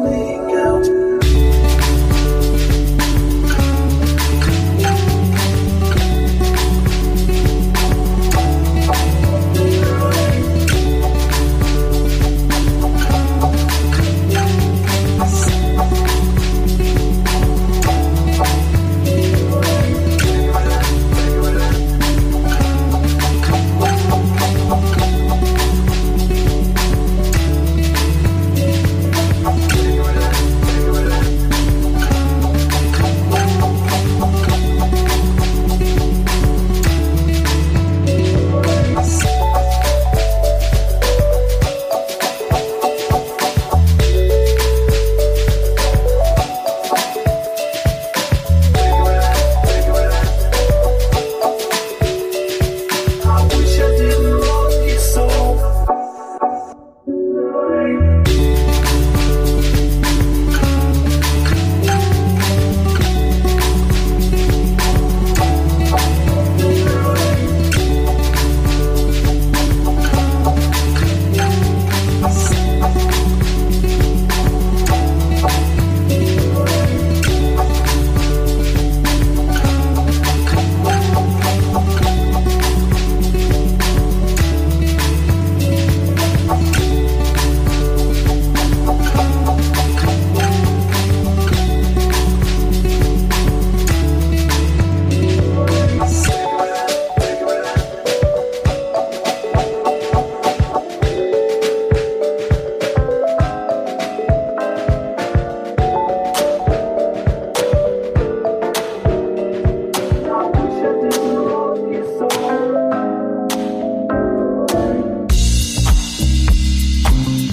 make out.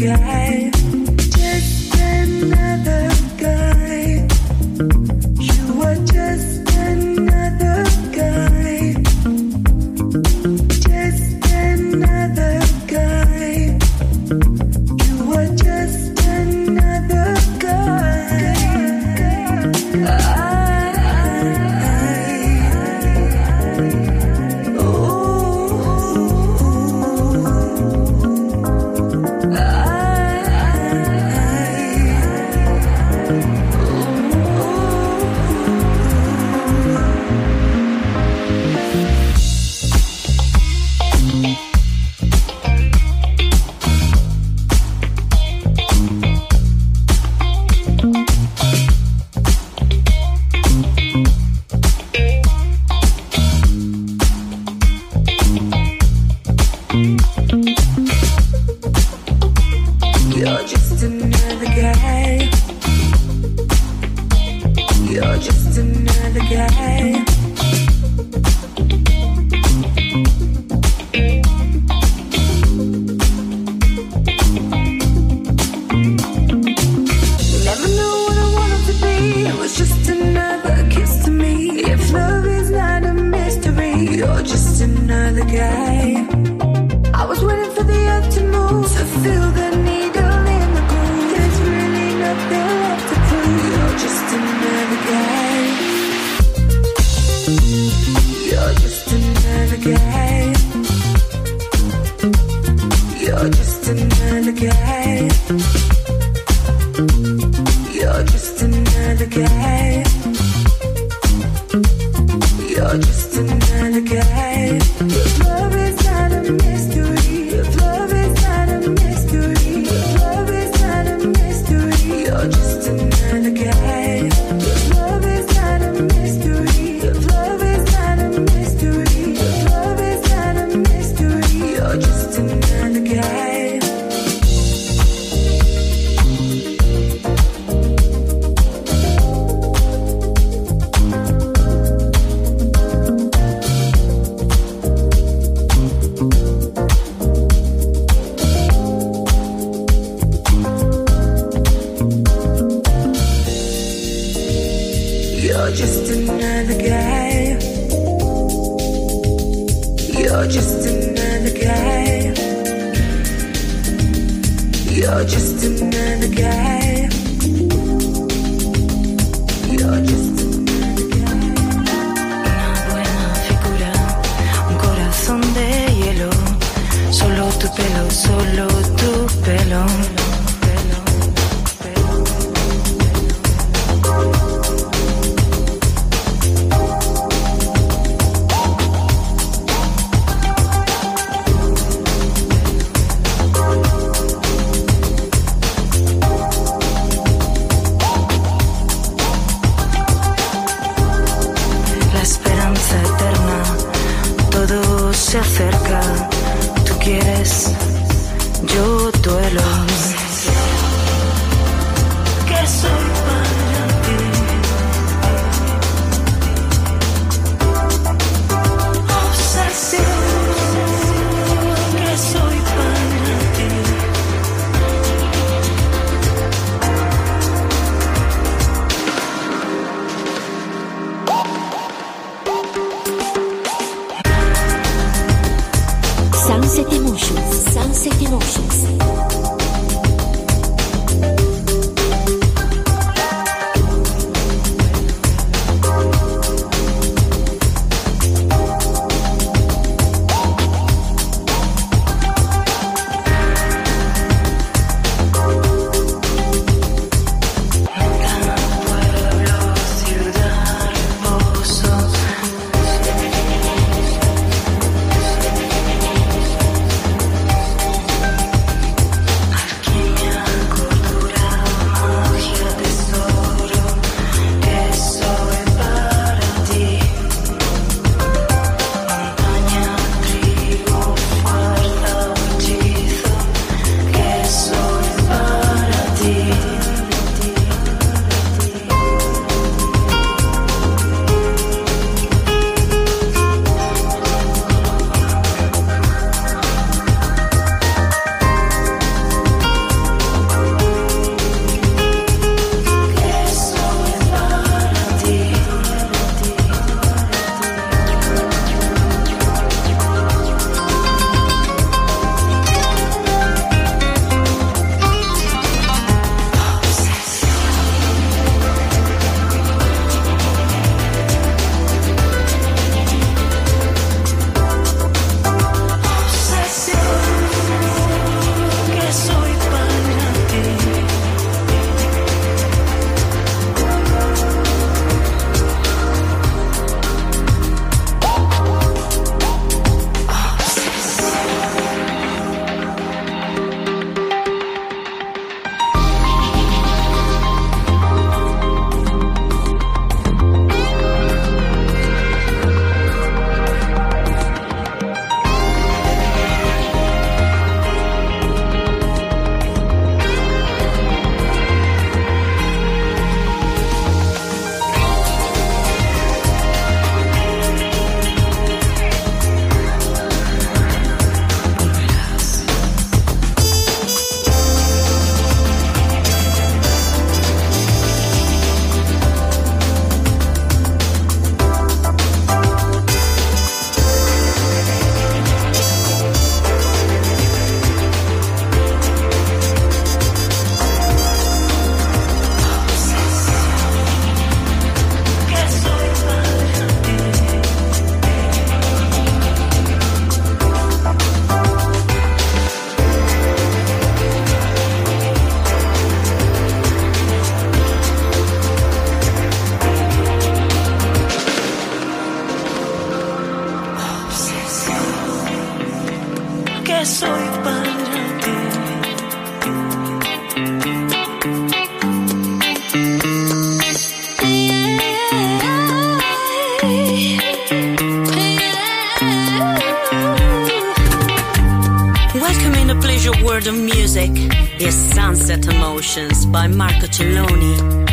guy. soy para ti. Welcome in pleasure world of music is Sunset Emotions by Marco Celloni.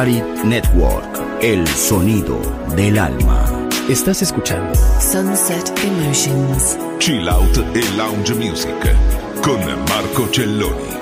Yarit Network, el sonido del alma. Estás escuchando Sunset Emotions. Chill Out y Lounge Music con Marco Celloni.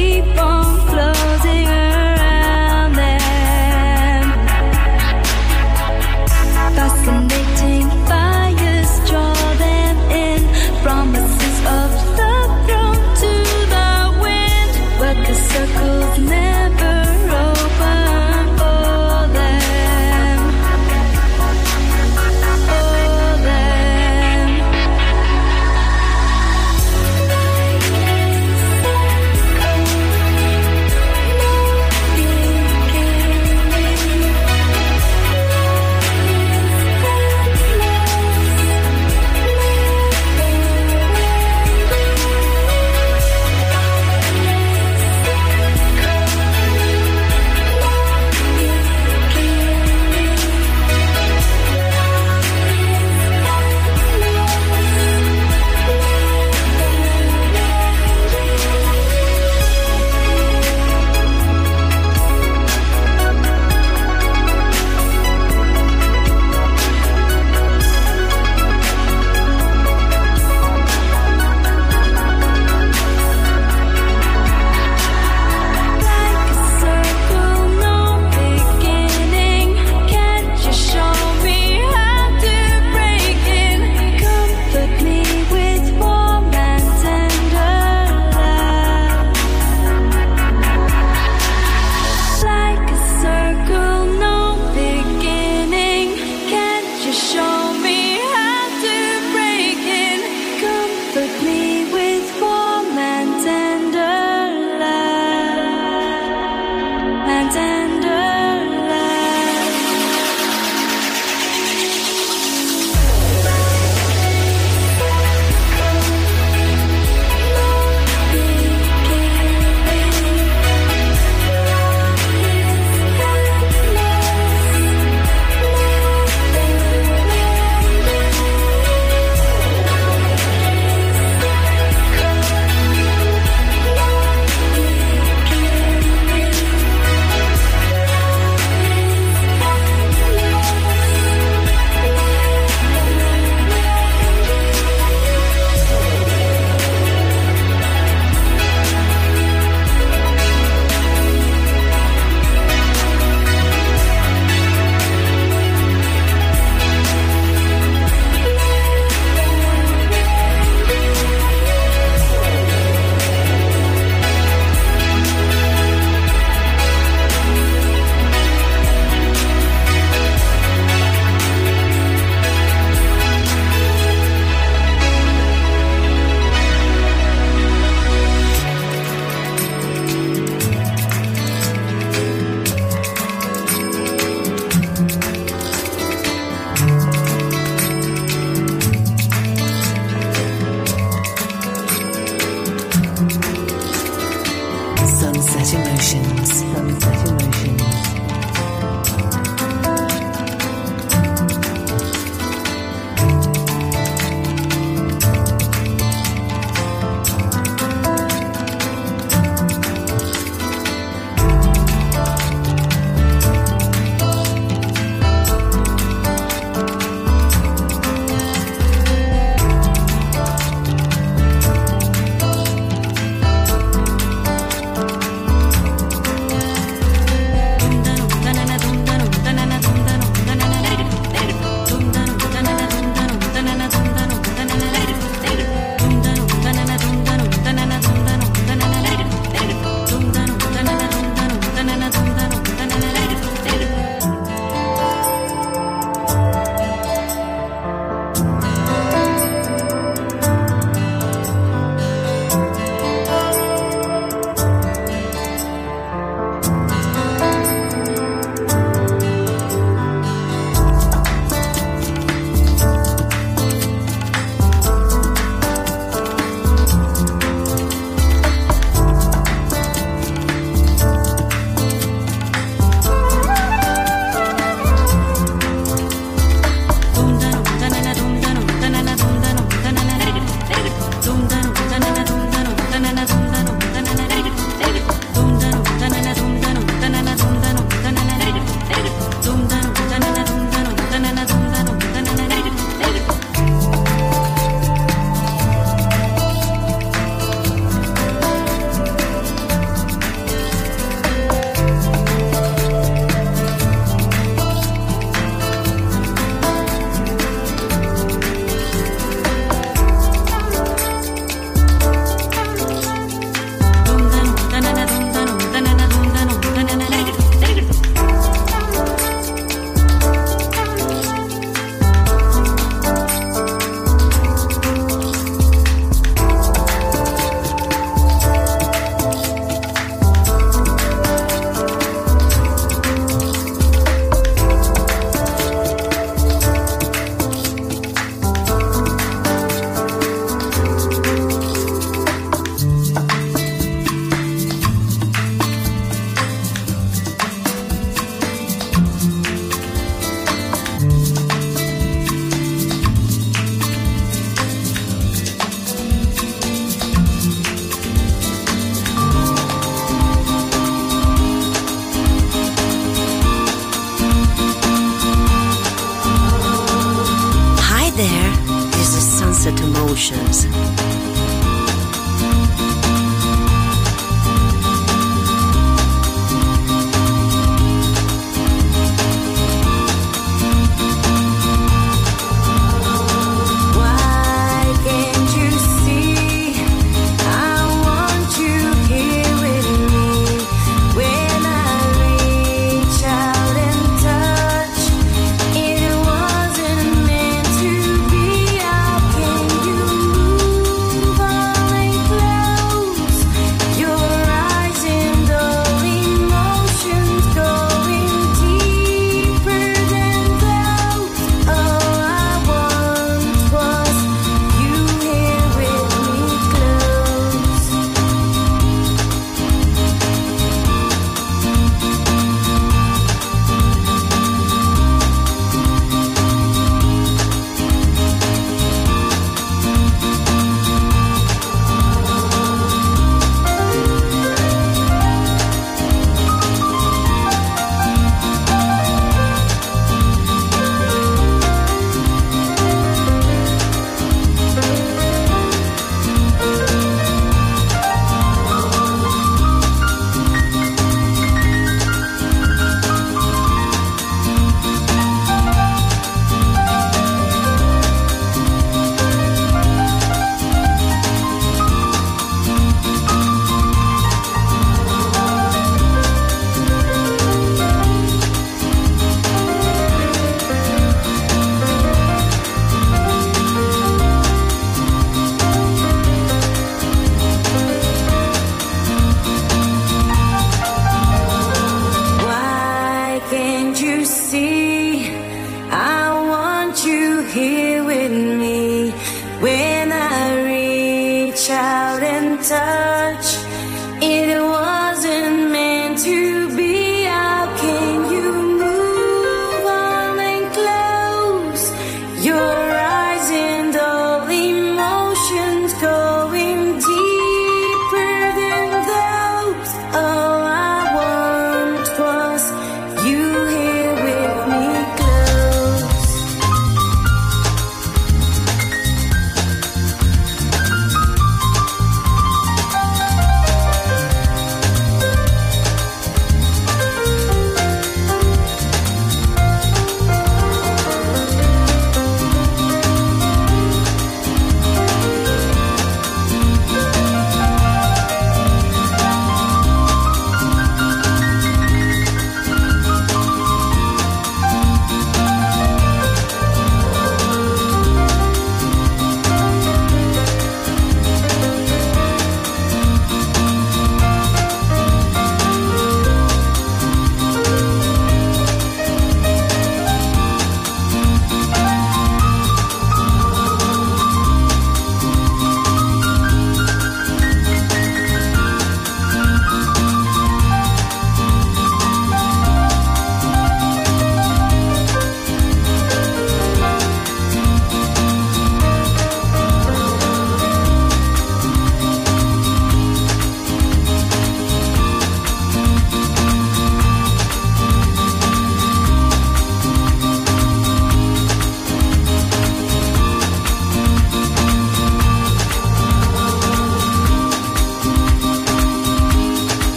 keep on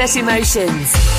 Sunset Emotions.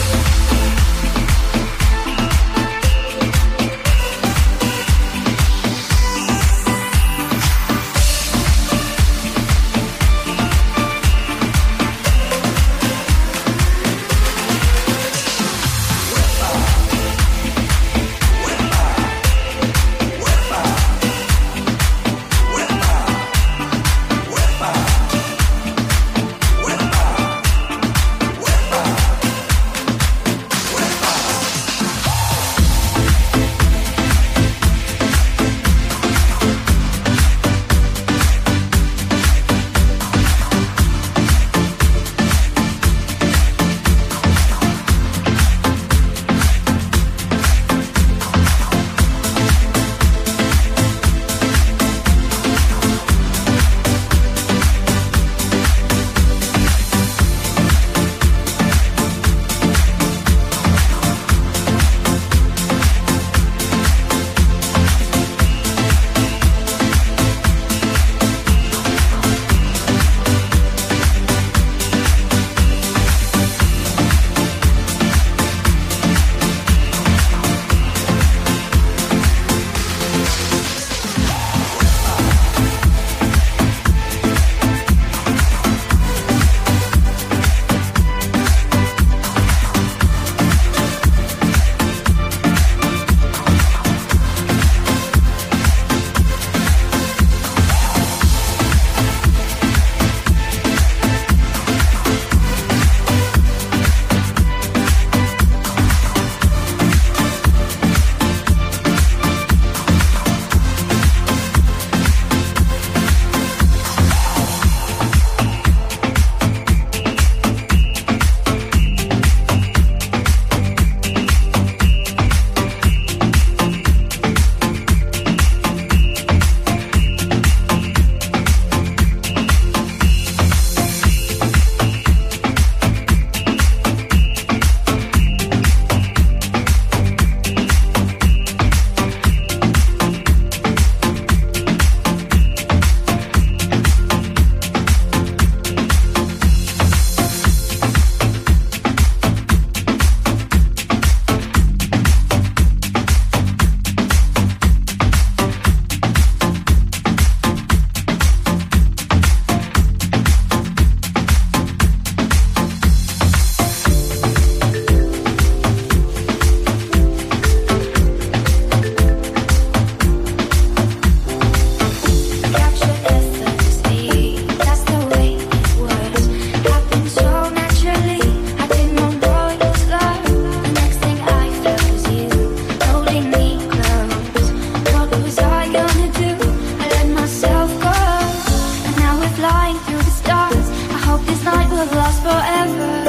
forever.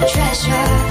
treasure.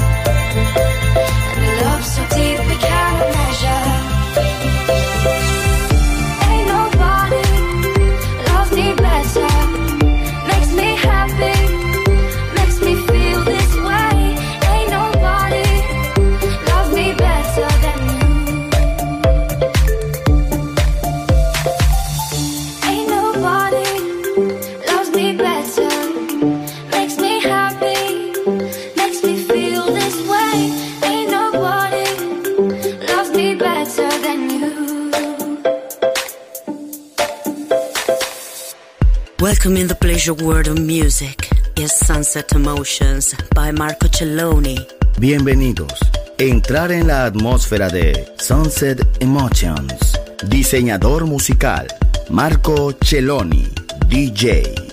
Of Music is Sunset Emotions by Marco Celloni. Bienvenidos. Entrar en la atmósfera de Sunset Emotions. Diseñador musical Marco Celloni, DJ.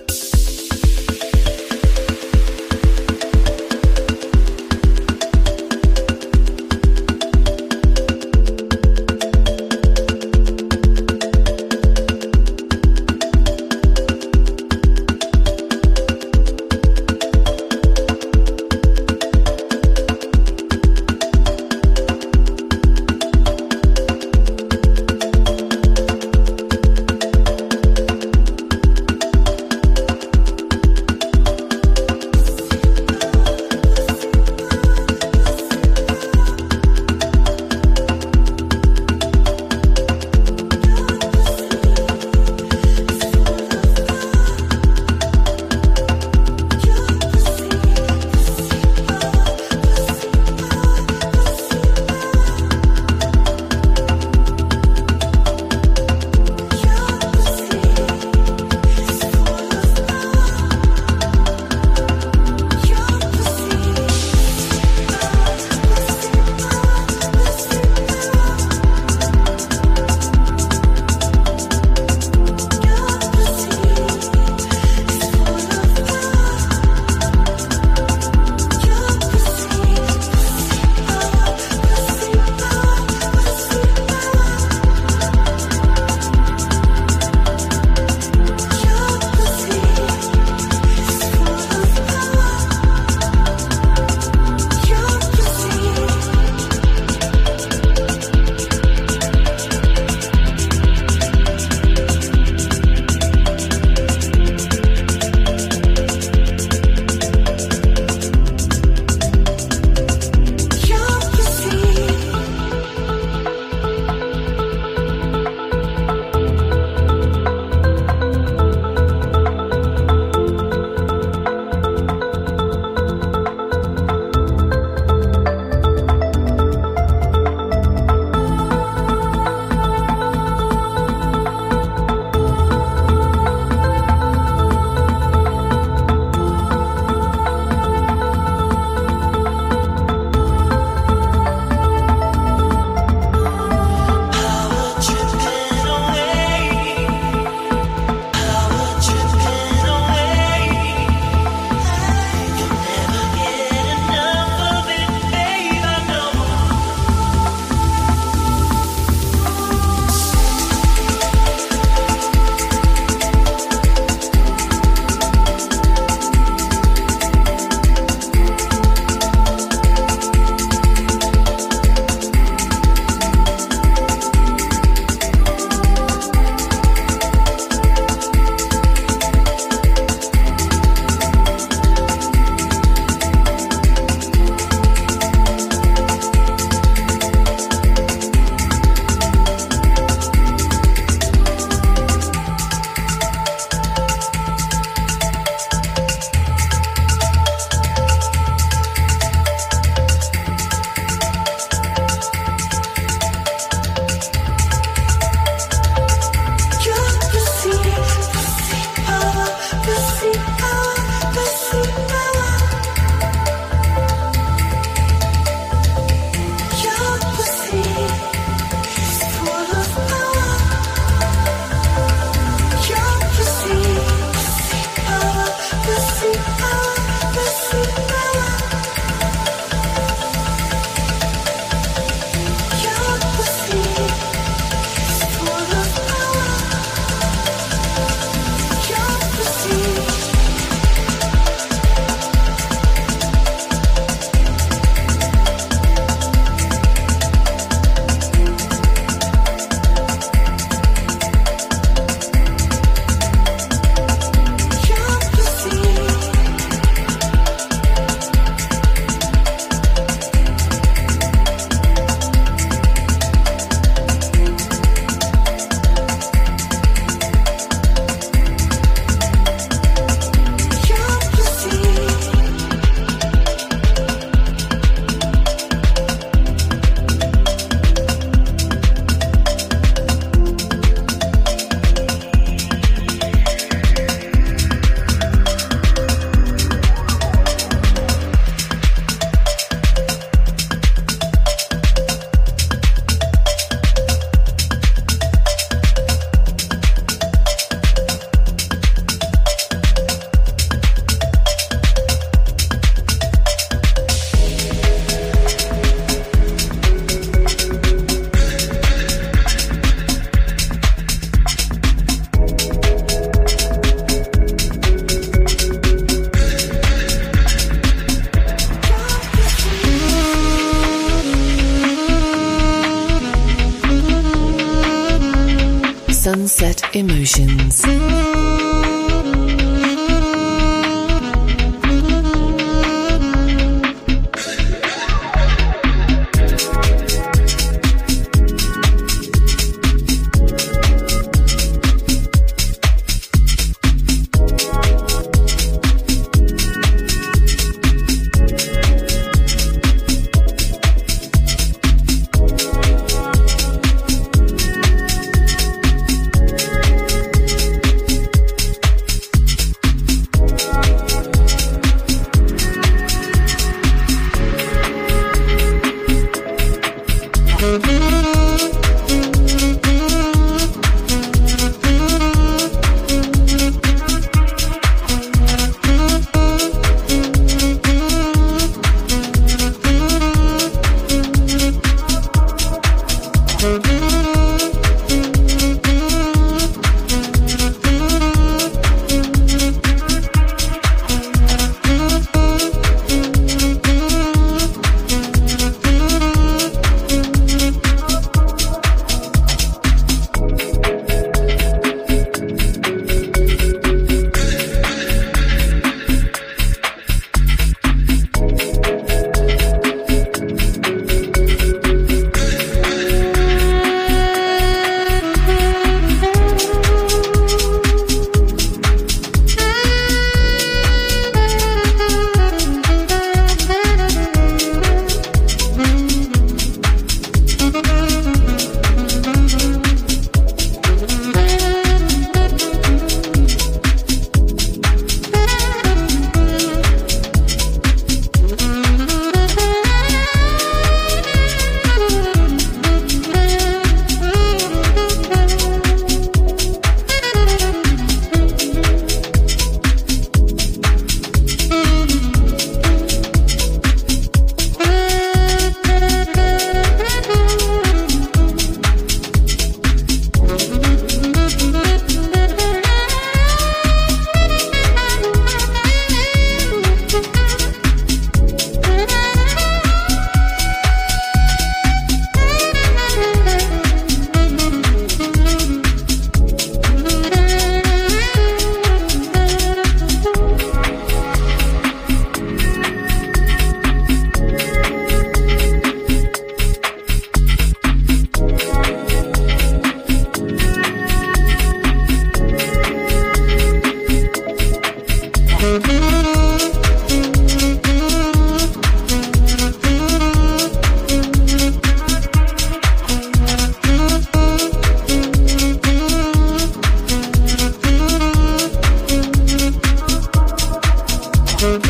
Thank you.